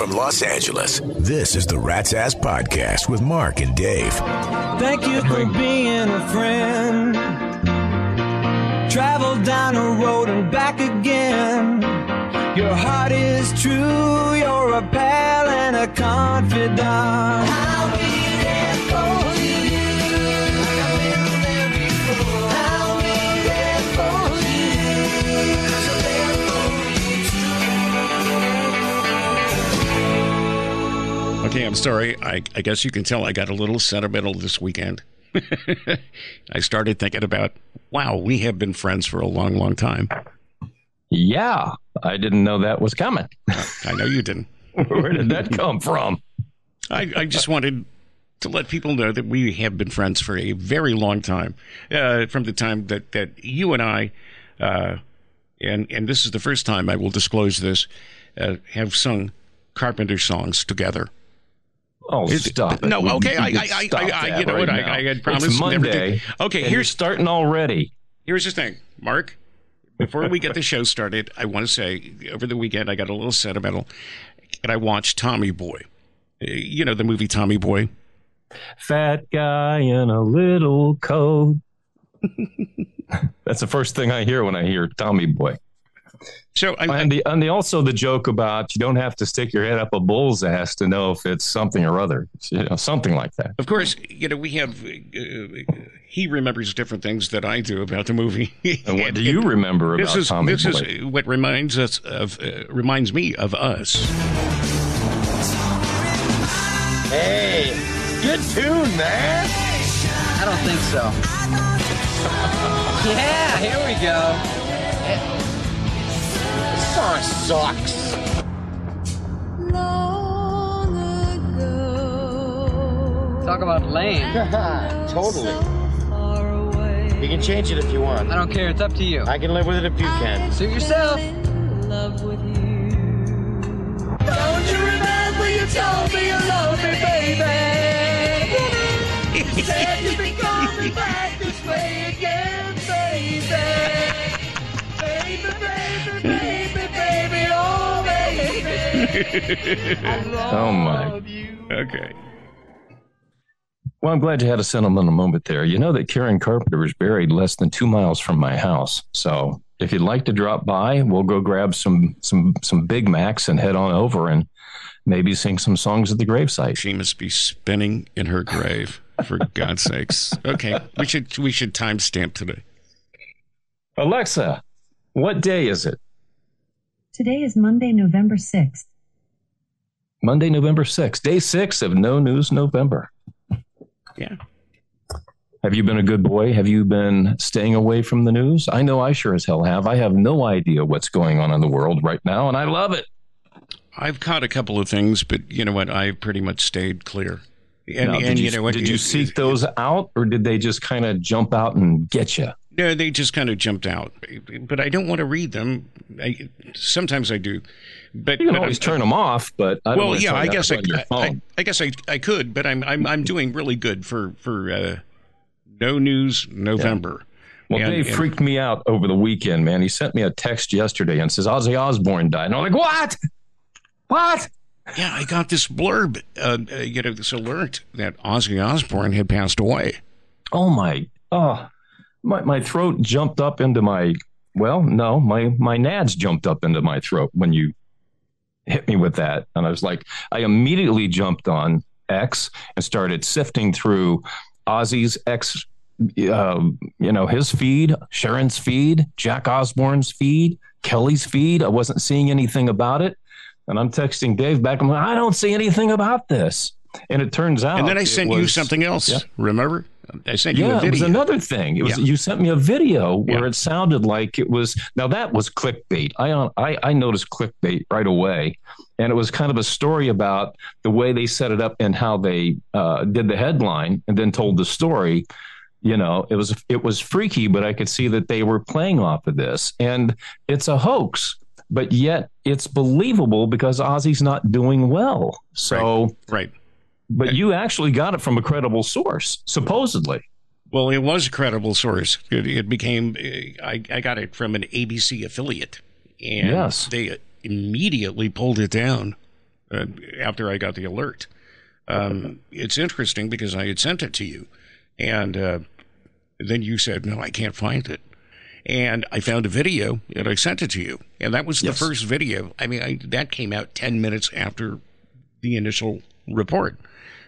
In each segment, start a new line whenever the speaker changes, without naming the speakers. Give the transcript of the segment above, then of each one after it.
from Los Angeles, this is the Rat's Ass Podcast with Mark and Dave.
Thank you for being a friend. Travel down a road and back again. Your heart is true, you're a pal and a confidant.
Okay, I'm sorry. I, I guess you can tell I got a little sentimental this weekend. I started thinking about, wow, we have been friends for a long, long time.
Yeah, I didn't know that was coming.
I know you didn't.
Where did that come from?
I, I just wanted to let people know that we have been friends for a very long time. Uh, from the time that, that you and I, uh, and, and this is the first time I will disclose this, uh, have sung Carpenter songs together.
Oh,
Is-
stop it.
no,
We
okay,
need
I- I- I- I- I- you know
right
what, I-
now.
I had
It's
promised never to-
Monday.
Okay,
and
here's-
you're starting already.
Here's the thing, Mark. Before we get the show started, I want to say over the weekend I got a little sentimental, and I watched Tommy Boy. You know the movie Tommy Boy.
Fat guy in a little coat. That's the first thing I hear when I hear Tommy Boy.
So I,
And the and the also the joke about you don't have to stick your head up a bull's ass to know if it's something or other, you know, something like that.
of course, you know we have. Uh, he remembers different things that I do about the movie.
And what do you remember about
This is
Tommy
this
Boy?
is what reminds us of uh, reminds me of us.
Hey, good tune, man.
I don't think so. yeah, here we go.
This song sucks.
Talk about lame.
totally. You can change it if you want.
I don't care. It's up to you.
I can live with it if you can.
Suit yourself.
Don't you remember you told me you loved me, baby? Oh,
my.
love you.
Okay.
Well, I'm glad you had a sentimental moment there. You know that Karen Carpenter is buried less than two miles from my house. So if you'd like to drop by, we'll go grab some some some Big Macs and head on over and maybe sing some songs at the gravesite.
She must be spinning in her grave. For God's sakes. Okay, we should we should timestamp today.
Alexa, what day is it?
Today is Monday, November 6th.
Monday, November 6th, day six of No News November.
Yeah.
Have you been a good boy? Have you been staying away from the news? I know I sure as hell have. I have no idea what's going on in the world right now, and I love it.
I've caught a couple of things, but you know what? I've pretty much stayed clear. And,
Now,
and
did you,
you know what?
did you seek those out, or did they just kind of jump out and get you?
No, they just kind of jumped out. But I don't want to read them. I, sometimes I do. But
You can
but
always
I'm-
turn them off, but I don't
well, yeah, I guess I,
put it on your
I. I guess I, I could, but I'm I'm I'm doing really good for for uh, no news November.
well,
and-
Dave
and-
freaked me out over the weekend, man. He sent me a text yesterday and says Ozzy Osbourne died, and I'm like, what? What?
Yeah, I got this blurb, uh, uh, you know, this alert that Ozzy Osbourne had passed away.
Oh my! Oh, my my throat jumped up into my. Well, no, my my nads jumped up into my throat when you hit me with that, and I was like, I immediately jumped on X and started sifting through Ozzy's X, um, you know, his feed, Sharon's feed, Jack Osbourne's feed, Kelly's feed. I wasn't seeing anything about it, and I'm texting Dave back. I'm like, I don't see anything about this, and it turns out,
and then I sent you something else.
Yeah.
Remember? I sent you a
yeah, it was another thing. It was
Yeah.
you sent me a video where
Yeah.
it sounded like it was now that was clickbait. I I I noticed clickbait right away, and it was kind of a story about the way they set it up and how they uh, did the headline and then told the story. You know, it was it was freaky, but I could see that they were playing off of this, and it's a hoax. But yet it's believable because Ozzy's not doing well. So,
right.
But you actually got it from a credible source, supposedly.
Well, it was a credible source. It, it became, I, I got it from an ABC affiliate. And
Yes.
they immediately pulled it down. uh, after I got the alert. Um, it's interesting because I had sent it to you, and uh, then you said, "No, I can't find it." And I found a video and I sent it to you, and that was
Yes.
the first video. I mean, I, that came out ten minutes after the initial report,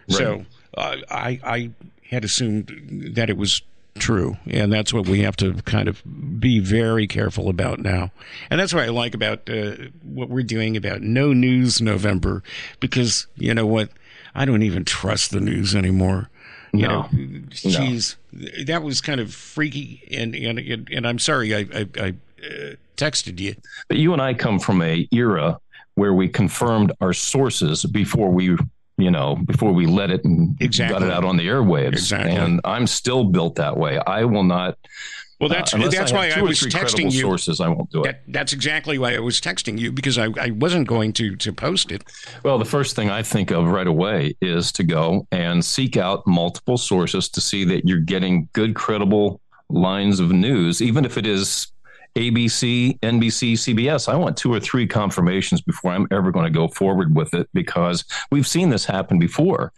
so uh, I I had assumed that it was true, and that's what we have to kind of be very careful about now. And that's what I like about uh, what we're doing about no news November, because you know what, I don't even trust the news anymore. You
No.
know, geez, that was kind of freaky, and and and, and I'm sorry, I I, I uh, texted you.
But you and I come from a era where we confirmed our sources before we, you know, before we let it and
Exactly.
got it out on the airwaves.
Exactly.
And I'm still built that way. I will not.
Well, that's
uh,
that's
I
why I was texting you.
sources. I won't do it.
That, that's exactly why I was texting you because I, I wasn't going to to post it.
Well, the first thing I think of right away is to go and seek out multiple sources to see that you're getting good, credible lines of news, even if it is ABC, NBC, CBS. I want two or three confirmations before I'm ever going to go forward with it because we've seen this happen before.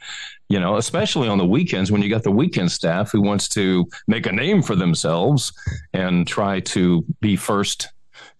You know, especially on the weekends when you got the weekend staff who wants to make a name for themselves and try to be first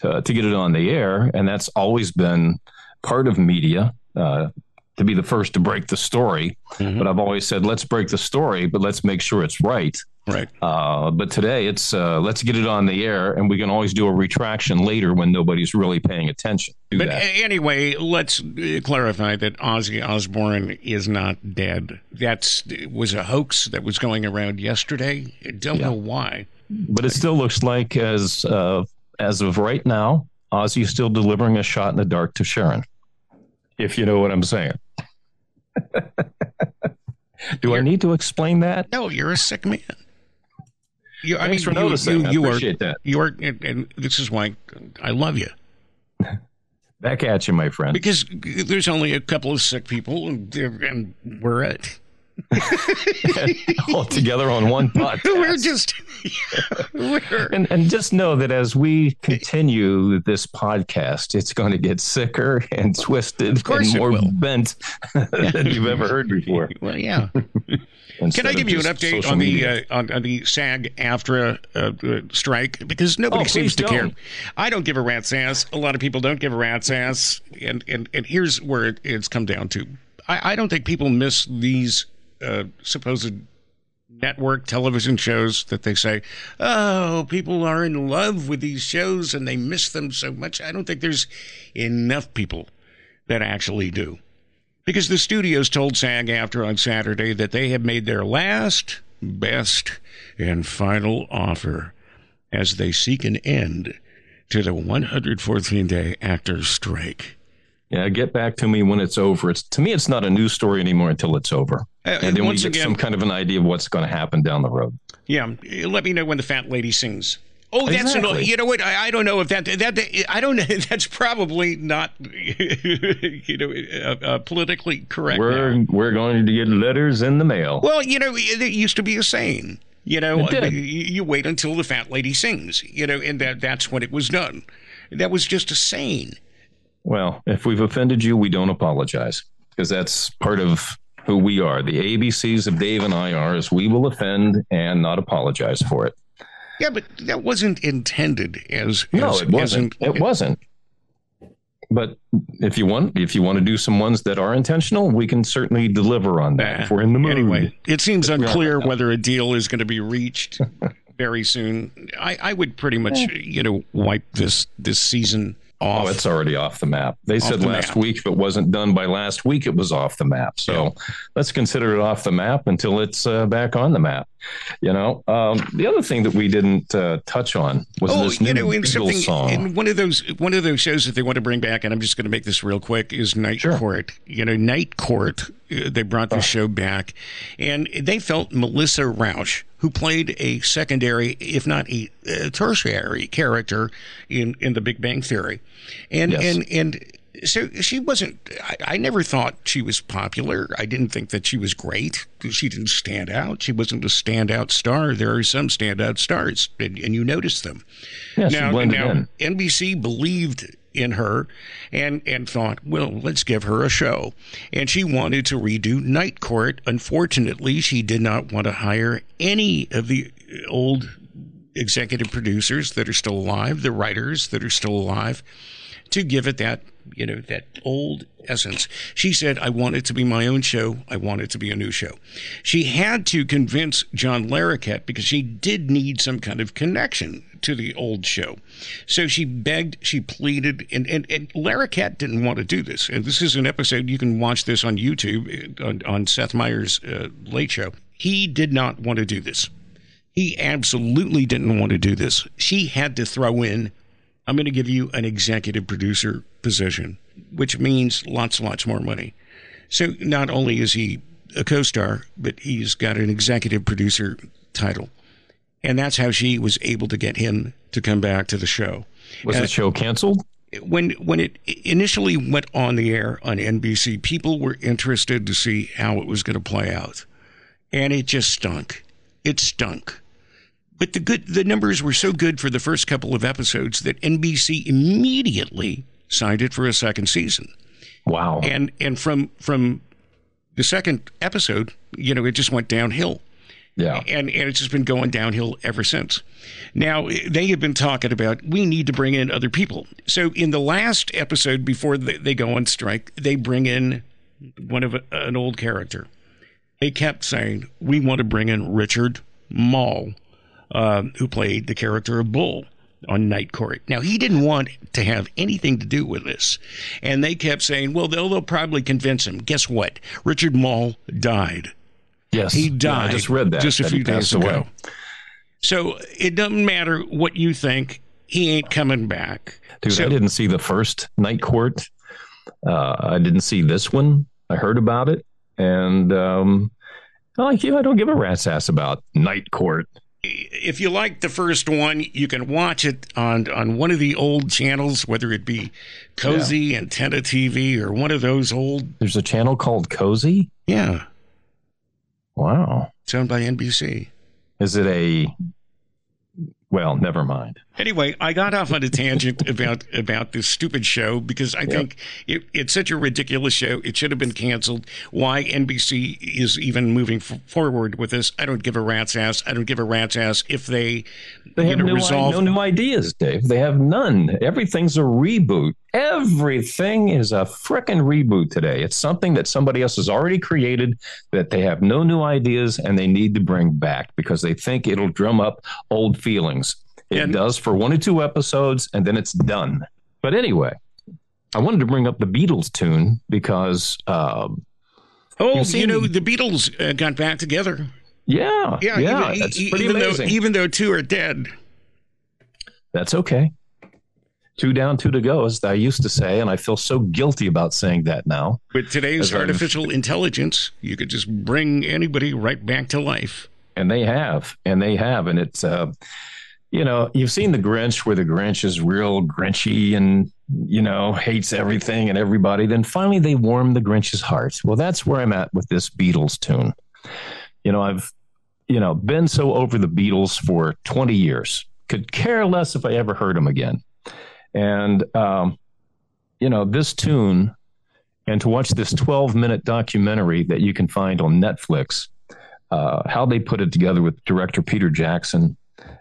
to, to get it on the air. And that's always been part of media uh, to be the first to break the story. But I've always said, let's break the story, but let's make sure it's right.
Right.
Uh, but today it's uh, let's get it on the air, and we can always do a retraction later when nobody's really paying attention.
But
that.
anyway, let's uh, clarify that Ozzy Osbourne is not dead. That was a hoax that was going around yesterday. I don't know why.
but it still looks like as uh, as of right now, Ozzy is still delivering a shot in the dark to Sharon. If you know what I'm saying. do I need to explain that?
No, you're a sick man. You, I
Thanks
mean,
for
you-
noticing.
You,
I appreciate
are,
that.
You are, and, and this is why I love you
Back at you, my friend.
because there's only a couple of sick people, and, and we're it.
All together on one podcast.
We're just we're
And and just know that as we continue this podcast, it's going to get sicker and twisted and more bent than you've ever heard before.
well, yeah. Can I give you an update on the uh, on, on the SAG AFTRA uh, uh, strike? Because nobody
Oh,
seems to care.
don't.
I don't give a rat's ass. A lot of people don't give a rat's ass, and and, and here's where it, it's come down to. I, I don't think people miss these uh, supposed network television shows that they say, oh, people are in love with these shows and they miss them so much. I don't think there's enough people that actually do. Because the studios told SAG AFTRA on Saturday that they have made their last, best, and final offer as they seek an end to the 114 day actors strike.
Yeah, get back to me when it's over. It's to me, it's not a news story anymore until it's over,
Uh,
and then we get
again-
some kind of an idea of what's going to happen down the road.
Yeah, let me know when the fat lady sings. Oh, that's
Exactly.
you know what? I, I don't know if that that I don't know. That's probably not you know uh, uh, politically correct.
We're we're going to get letters in the mail.
Well, you know, it used to be a saying. You know, you, you wait until the fat lady sings. You know, and that that's when it was done. That was just a saying.
Well, if we've offended you, we don't apologize because that's part of who we are. The ABCs of Dave and I are is we will offend and not apologize for it.
Yeah, but that wasn't intended as
No,
as,
it wasn't.
As an,
It wasn't. But if you want, if you want to do some ones that are intentional, we can certainly deliver on that. if we're in the mood.
Anyway, it seems
are
unclear whether a deal is going to be reached very soon. I, I would pretty much, you know, wipe this this season off.
Oh, it's already off the map. They said
the
last
map.
week if it wasn't done by last week, it was off the map. So let's consider it off the map until it's uh, back on the map. You know, um, the other thing that we didn't uh, touch on was
Oh,
this new
you know,
Beatles song.
in one of those one of those shows that they want to bring back, and I'm just going to make this real quick, is Night
Sure.
Court. You know, Night Court. uh, They brought
Oh.
the show back, and they felt Melissa Rauch, who played a secondary, if not a, uh tertiary character in in The Big Bang Theory, and
Yes.
and and. So she wasn't. I, I never thought she was popular. I didn't think that she was great. She didn't stand out. She wasn't a standout star. There are some standout stars, and, and you notice them
she
now, now
in.
NBC believed in her and and thought, well, let's give her a show. And she wanted to redo Night Court. Unfortunately, she did not want to hire any of the old executive producers that are still alive, the writers that are still alive, to give it that you know that old essence. She said, "I want it to be my own show. I want it to be a new show." She had to convince John Larroquette because she did need some kind of connection to the old show. So she begged, she pleaded, and and, and Larroquette didn't want to do this. And this is an episode you can watch this on YouTube uh, on, on Seth Meyers' uh, Late Show. He did not want to do this. He absolutely didn't want to do this. She had to throw in, I'm going to give you an executive producer position, which means lots and lots more money. So not only is he a co star, but he's got an executive producer title. And that's how she was able to get him to come back to the show.
Was
Uh,
the show canceled?
when when it initially went on the air on NBC, people were interested to see how it was going to play out, and it just stunk. It stunk. But the good the numbers were so good for the first couple of episodes that NBC immediately signed it for a second season.
Wow.
And and from from the second episode, you know, it just went downhill
yeah.
and, and it's just been going downhill ever since. Now, they have been talking about we need to bring in other people. So, in the last episode before they, they go on strike, they bring in one of a, an old character. They kept saying, We want to bring in Richard Moll, uh, who played the character of Bull on Night Court. Now, he didn't want to have anything to do with this. And they kept saying, Well, they'll, they'll probably convince him. Guess what? Richard Moll died.
Yes.
He
Yeah,
died
I just read that.
just a
that
few days
passed
ago.
away.
So it doesn't matter what you think. He ain't coming back.
Dude,
so,
I didn't see the first Night Court. Uh, I didn't see this one. I heard about it, and um, like you, I don't give a rat's ass about Night Court.
If you like the first one, you can watch it on on one of the old channels, whether it be Cozi, Antenna TV, or one of those old.
There's a channel called Cozi.
Yeah,
Wow.
it's owned by NBC.
Is it a? Well, never mind.
Anyway, I got off on a tangent about about this stupid show because I think it, it's such a ridiculous show. It should have been canceled. Why NBC is even moving f- forward with this, I don't give a rat's ass. I don't give a rat's ass if they,
They have
know,
no,
resolve.
no new ideas, Dave. They have none. Everything's a reboot. Everything is a frickin' reboot today. It's something that somebody else has already created that they have no new ideas and they need to bring back because they think it'll drum up old feelings. It
And-
does for one or two episodes and then it's done. But anyway, I wanted to bring up the Beatles tune because, um,
oh,
You've
you know,
the-
the Beatles uh, got back together.
yeah,
Yeah,
yeah,
even,
that's pretty
even
amazing.
though even though two are dead.
That's okay. Two down, two to go, as I used to say, and I feel so guilty about saying that now.
With today's artificial intelligence, you could just bring anybody right back to life.
And they have, and they have, and it's, uh, you know, you've seen the Grinch, where the Grinch is real grinchy and you know hates everything and everybody. Then finally, they warm the Grinch's heart. Well, that's where I'm at with this Beatles tune. You know, I've, you know, been so over the Beatles for 20 years. Could care less if I ever heard them again. And, um, you know, this tune and to watch this 12 minute documentary that you can find on Netflix, uh, how they put it together with director Peter Jackson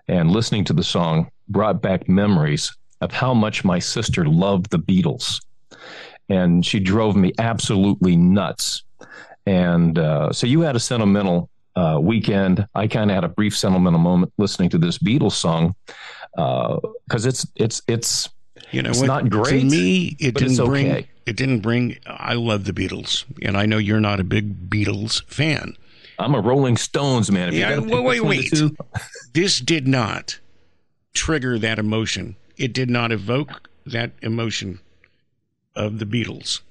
and listening to the song brought back memories of how much my sister loved the Beatles. And she drove me absolutely nuts. And uh, so you had a sentimental uh, weekend. I kind of had a brief sentimental moment listening to this Beatles song because it's it's it's
You know,
It's
what-
not great,
To me, it didn't bring.
okay.
It didn't bring. I love the Beatles, and I know you're not a big Beatles fan.
I'm a Rolling Stones man. If
Yeah, wait, wait, wait. This did not trigger that emotion. It did not evoke that emotion of the Beatles.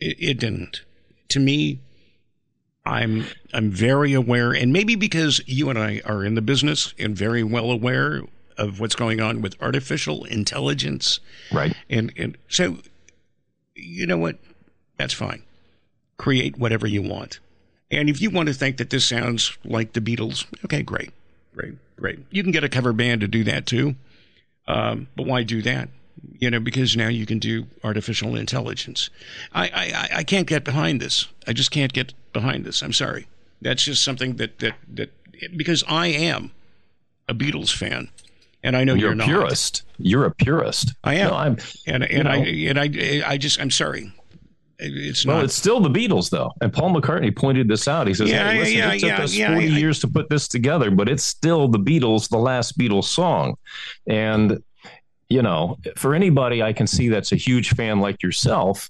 It, it didn't. To me, I'm I'm very aware, and maybe because you and I are in the business and very well aware of what's going on with artificial intelligence,
Right.
and and so you know what? That's fine. Create whatever you want. And if you want to think that this sounds like the Beatles, okay, great, great, great. You can get a cover band to do that too. Um, but why do that? You know, because now you can do artificial intelligence. I, I, I- can't get behind this. I just can't get behind this. I'm sorry. That's just something that that that because I am a Beatles fan, and I know
You're
you're,
a
not.
purist. You're a purist.
I am.
No, I'm.
and and
know.
I and I I just I'm sorry. It's
Well,
not.
it's still the Beatles, though. And Paul McCartney pointed this out. He says,
Yeah,
hey, listen,
yeah,
it took
yeah,
us
yeah,
40
I-
years to put this together, but it's still the Beatles, the last Beatles song. And, you know, for anybody I can see that's a huge fan like yourself,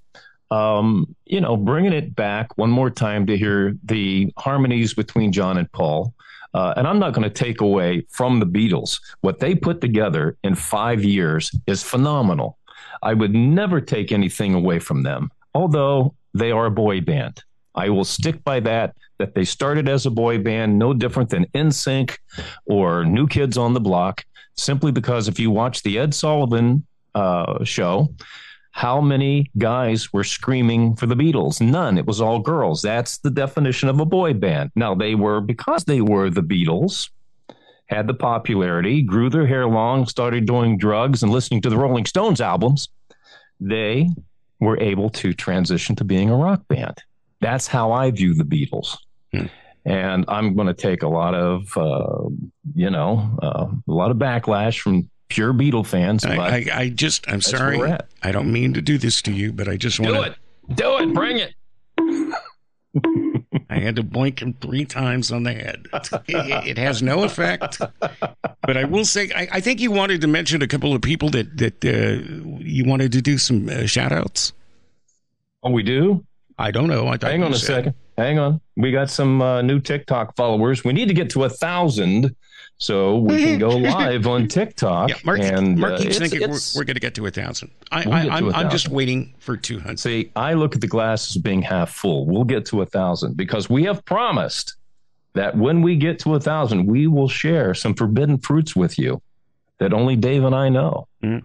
um, you know, bringing it back one more time to hear the harmonies between John and Paul. Uh, and I'm not going to take away from the Beatles. What they put together in five years is phenomenal. I would never take anything away from them, although they are a boy band. I will stick by that, that they started as a boy band, no different than NSYNC or New Kids on the Block, simply because if you watch the Ed Sullivan uh, show, how many guys were screaming for the Beatles? None. It was all girls. That's the definition of a boy band. Now, they were, because they were the Beatles, had the popularity, grew their hair long, started doing drugs and listening to the Rolling Stones albums, they were able to transition to being a rock band. That's how I view the Beatles.
Hmm.
And I'm going to take a lot of, uh, you know, uh, a lot of backlash from pure Beatle fans.
I, I, I just I'm sorry. I don't mean to do this to you, but I just want to
do
to.
it, do it, bring it.
I had to boink him three times on the head. It, it has no effect. But I will say, I, I think you wanted to mention a couple of people that that uh, you wanted to do some uh, shout outs.
Oh, we do.
I don't know. I
Hang on a
said-
second. Hang on. We got some uh, new TikTok followers. We need to get to a thousand so we can go live on TikTok.
Yeah, Mark,
and
Mark
uh,
keeps
it's-
thinking we're, we're going to get to a thousand. I,
We'll
I,
get to
I'm,
a
I'm just waiting for 200.
See, I look at the glass as being half full. We'll get to a thousand because we have promised that when we get to a thousand, we will share some forbidden fruits with you that only Dave and I know.
Mhm.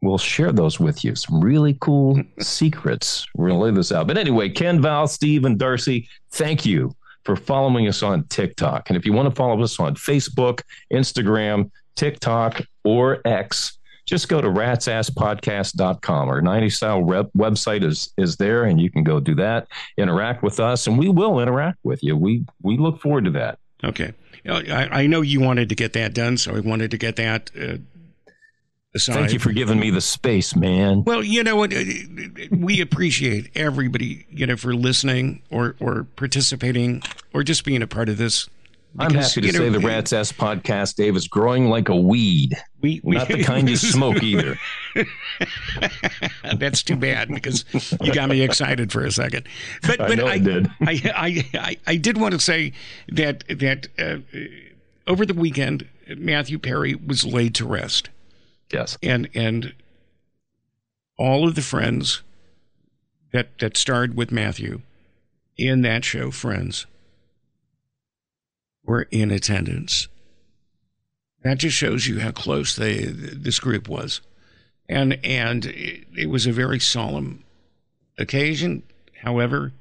We'll share those with you. Some really cool secrets. We're going to lay this out. But anyway, Ken, Val, Steve, and Darcy, thank you for following us on TikTok. And if you want to follow us on Facebook, Instagram, TikTok, or X, just go to ratsasspodcast.com. Our 90 style rep website is is there and you can go do that, interact with us, and we will interact with you. We we look forward to that.
Okay. I, I know you wanted to get that done, so I wanted to get that uh, aside.
Thank you for giving me the space, man.
Well, you know what? uh, We appreciate everybody, you know, for listening or or participating or just being a part of this.
I'm happy to
you know,
say the Rats Ass podcast, Dave, is growing like a weed.
We, we
Not the kind you smoke either.
That's too bad because you got me excited for a second. But
I
but
know
I,
did.
I, I, I, I did want to say that that uh, over the weekend Matthew Perry was laid to rest,
Yes.
and and all of the friends that that starred with Matthew in that show, Friends, were in attendance. That just shows you how close they this group was, and and it, it was a very solemn occasion. However,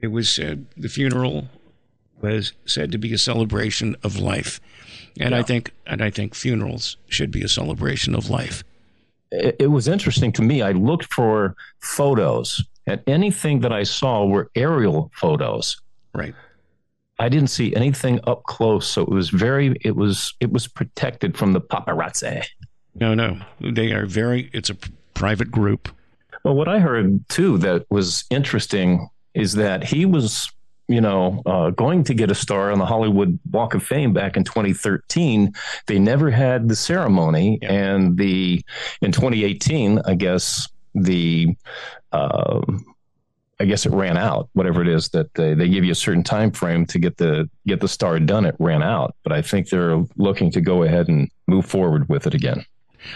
it was said the funeral was said to be a celebration of life, and I think and I think funerals should be a celebration of life.
it, it was interesting to me. I looked for photos, and anything that I saw were aerial photos.
Right.
I didn't see anything up close, so it was very. It was it was protected from the paparazzi.
No, no, they are very. It's a private group.
Well, what I heard too that was interesting is that he was, you know, uh, going to get a star on the Hollywood Walk of Fame back in 2013. They never had the ceremony,
Yeah.
and the in 2018, I guess the. um I guess it ran out. Whatever it is that they, they give you a certain time frame to get the get the star done, it ran out. But I think they're looking to go ahead and move forward with it again.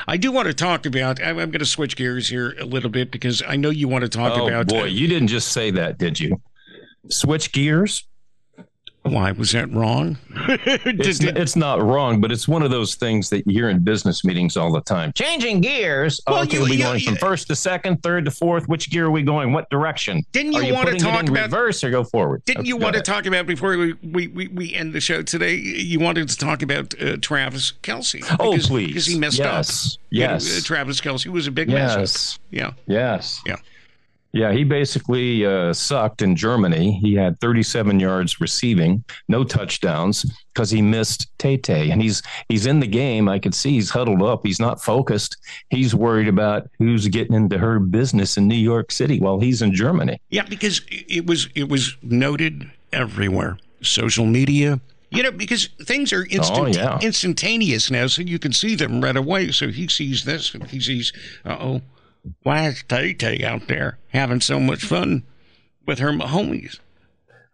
I do want to talk about. I'm, I'm going to switch gears here a little bit because I know you want to talk
oh
about.
boy, you didn't just say that, did you? Switch gears.
Why was that wrong?
It's,
Did-
it's not wrong, but it's one of those things that you hear in business meetings all the time. Changing gears.
Well,
okay,
you-
we
you-
going from first to second, third to fourth. Which gear are we going? What direction?
Didn't you
you
wanna talk about-
reverse or go forward?
Didn't you
go
want to talk about before we, we, we, we end the show today? You wanted to talk about uh, Travis Kelce.
Oh,
because,
please.
Because he messed
Yes.
up. You know,
Yes.
uh, Travis Kelce was a big mess
Yes.
up. Yeah.
Yes.
Yeah.
Yeah, he basically uh, sucked in Germany. He had 37 yards receiving, no touchdowns because he missed Tay, and he's he's in the game. I could see he's huddled up. He's not focused. He's worried about who's getting into her business in New York City while he's in Germany.
Yeah, because it was it was noted everywhere. Social media. You know, because things are instant,
Oh, yeah.
instantaneous now, so you can see them right away. So he sees this, and he sees, uh oh, why is Tay Tay out there having so much fun with her homies?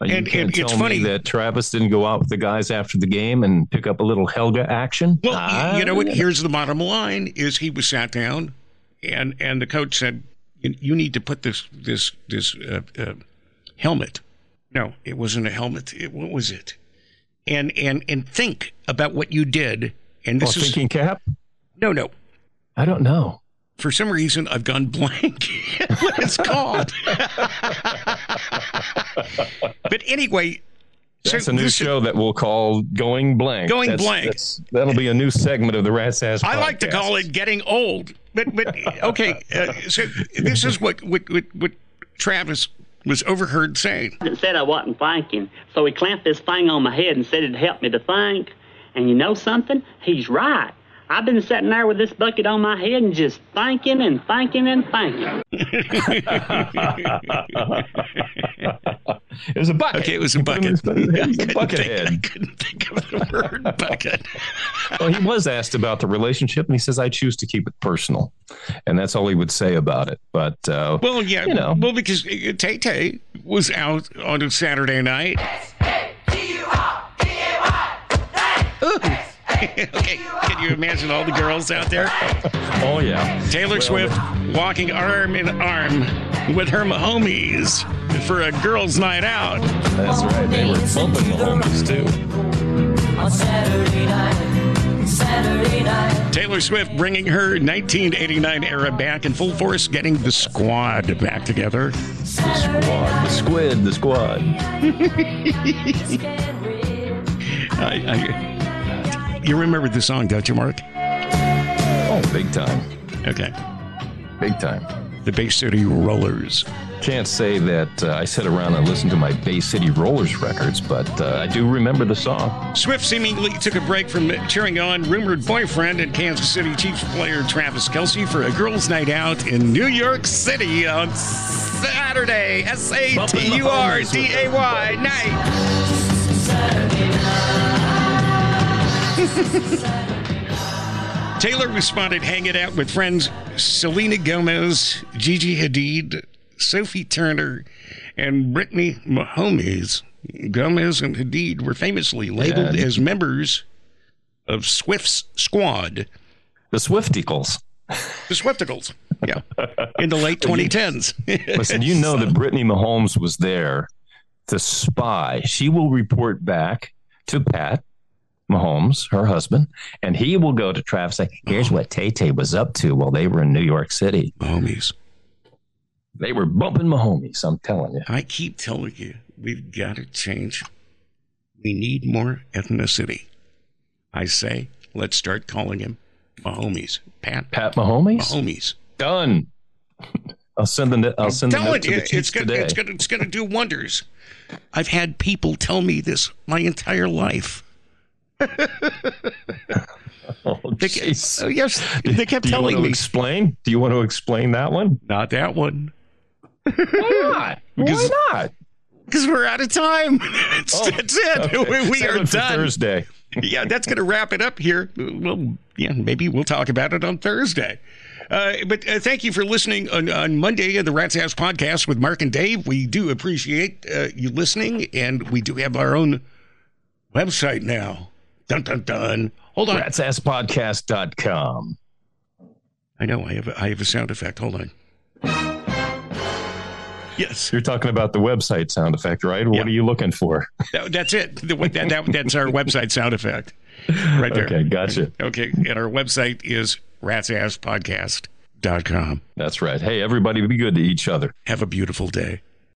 You
And-
can't
and
tell
it's
me
funny-
that Travis didn't go out with the guys after the game and pick up a little Helga action.
Well, you know what? Here's the bottom line: is he was sat down, and and the coach said, "You, you need to put this this this uh, uh, helmet." No, it wasn't a helmet. It, what was it? And and and think about what you did. And
Oh,
this is
thinking cap?
no, no.
I don't know.
For some reason, I've gone blank. what it's called. but anyway,
That's
so
a new
this-
show that we'll call Going Blank.
Going
That's-
Blank.
that's- that'll be a new segment of the Rat's Ass.
I like to call it getting old. But but okay, uh, so this is what what what, what Travis was overheard saying.
It said I wasn't thinking, so he clamped this thing on my head and said it'd help me to think. And you know something? He's right. I've been sitting there with this bucket on my head and just thinking and thinking and thinking.
It was a bucket.
Okay, it was a
You put him
bucket.
in It was a
couldn't
bucket
think- I couldn't think of the word bucket.
Well, he was asked about the relationship, and he says, "I choose to keep it personal," and that's all he would say about it. But uh,
Well, yeah,
you know,
well because uh, Tay Tay was out on a Saturday night. Ooh. okay, can you imagine all the girls out there?
oh yeah,
Taylor Swift walking arm in arm with her homies for a girls' night out.
that's right. They were bumping the homies too. On Saturday night, Saturday night.
Taylor Swift bringing her 1989 era back in full force, getting the squad back together.
The squad, the squid, the squad.
I, I, you remember the song, don't you, Mark?
Oh, big time,
Okay.
big time.
The Bay City Rollers.
Can't say that uh, I sit around and listen to my Bay City Rollers records, but uh, I do remember the song.
Swift seemingly took a break from cheering on rumored boyfriend and Kansas City Chiefs player Travis Kelce for a girls' night out in New York City on Saturday. S A T U R D A Y night. Taylor responded hanging out with friends Selena Gomez, Gigi Hadid, Sophie Turner, and Brittany Mahomes. Gomez and Hadid were famously labeled
Yeah.
as members of Swift's squad,
The Swifticles.
the Swifticles. Yeah, in the late 2010s.
Listen, you know that Brittany Mahomes was there to spy. She will report back to Pat Mahomes, her husband, and he will go to Travis and say, Here's what Tay Tay was up to while they were in New York City.
Mahomes.
They were bumping Mahomes, I'm telling you.
I keep telling you, we've got to change. We need more ethnicity. I say, let's start calling him Mahomes. Pat
Pat Mahomes?
Mahomes.
Done. I'll send the I'll send the
Tell
note to the
it's gonna,
today.
it's gonna, it's gonna do wonders. I've had people tell me this my entire life.
oh,
They,
jeez.
oh, yes, they kept
Do you want
telling
to
me.
explain? Do you want to explain that one?
Not that one,
Why not?
Because-
Why not?
because we're out of time. That's,
Oh,
that's it.
okay.
We, we
Save
are done.
Thursday.
yeah, that's going to wrap it up here. Well, yeah, maybe we'll talk about it on Thursday. Uh, but uh, thank you for listening on, on Monday of the Rat's Ass podcast with Mark and Dave. We do appreciate uh, you listening, and we do have our own website now. Dun dun dun. Hold on.
Ratsasspodcast.com.
I know I have a, I have a sound effect. Hold on. Yes.
You're talking about the website sound effect, right? What
Yeah.
are you looking for?
That- that's it. That- that- that's our website sound effect right there.
Okay, gotcha.
Okay. And our website is ratsasspodcast.com.
That's right. Hey, everybody, be good to each other.
Have a beautiful day.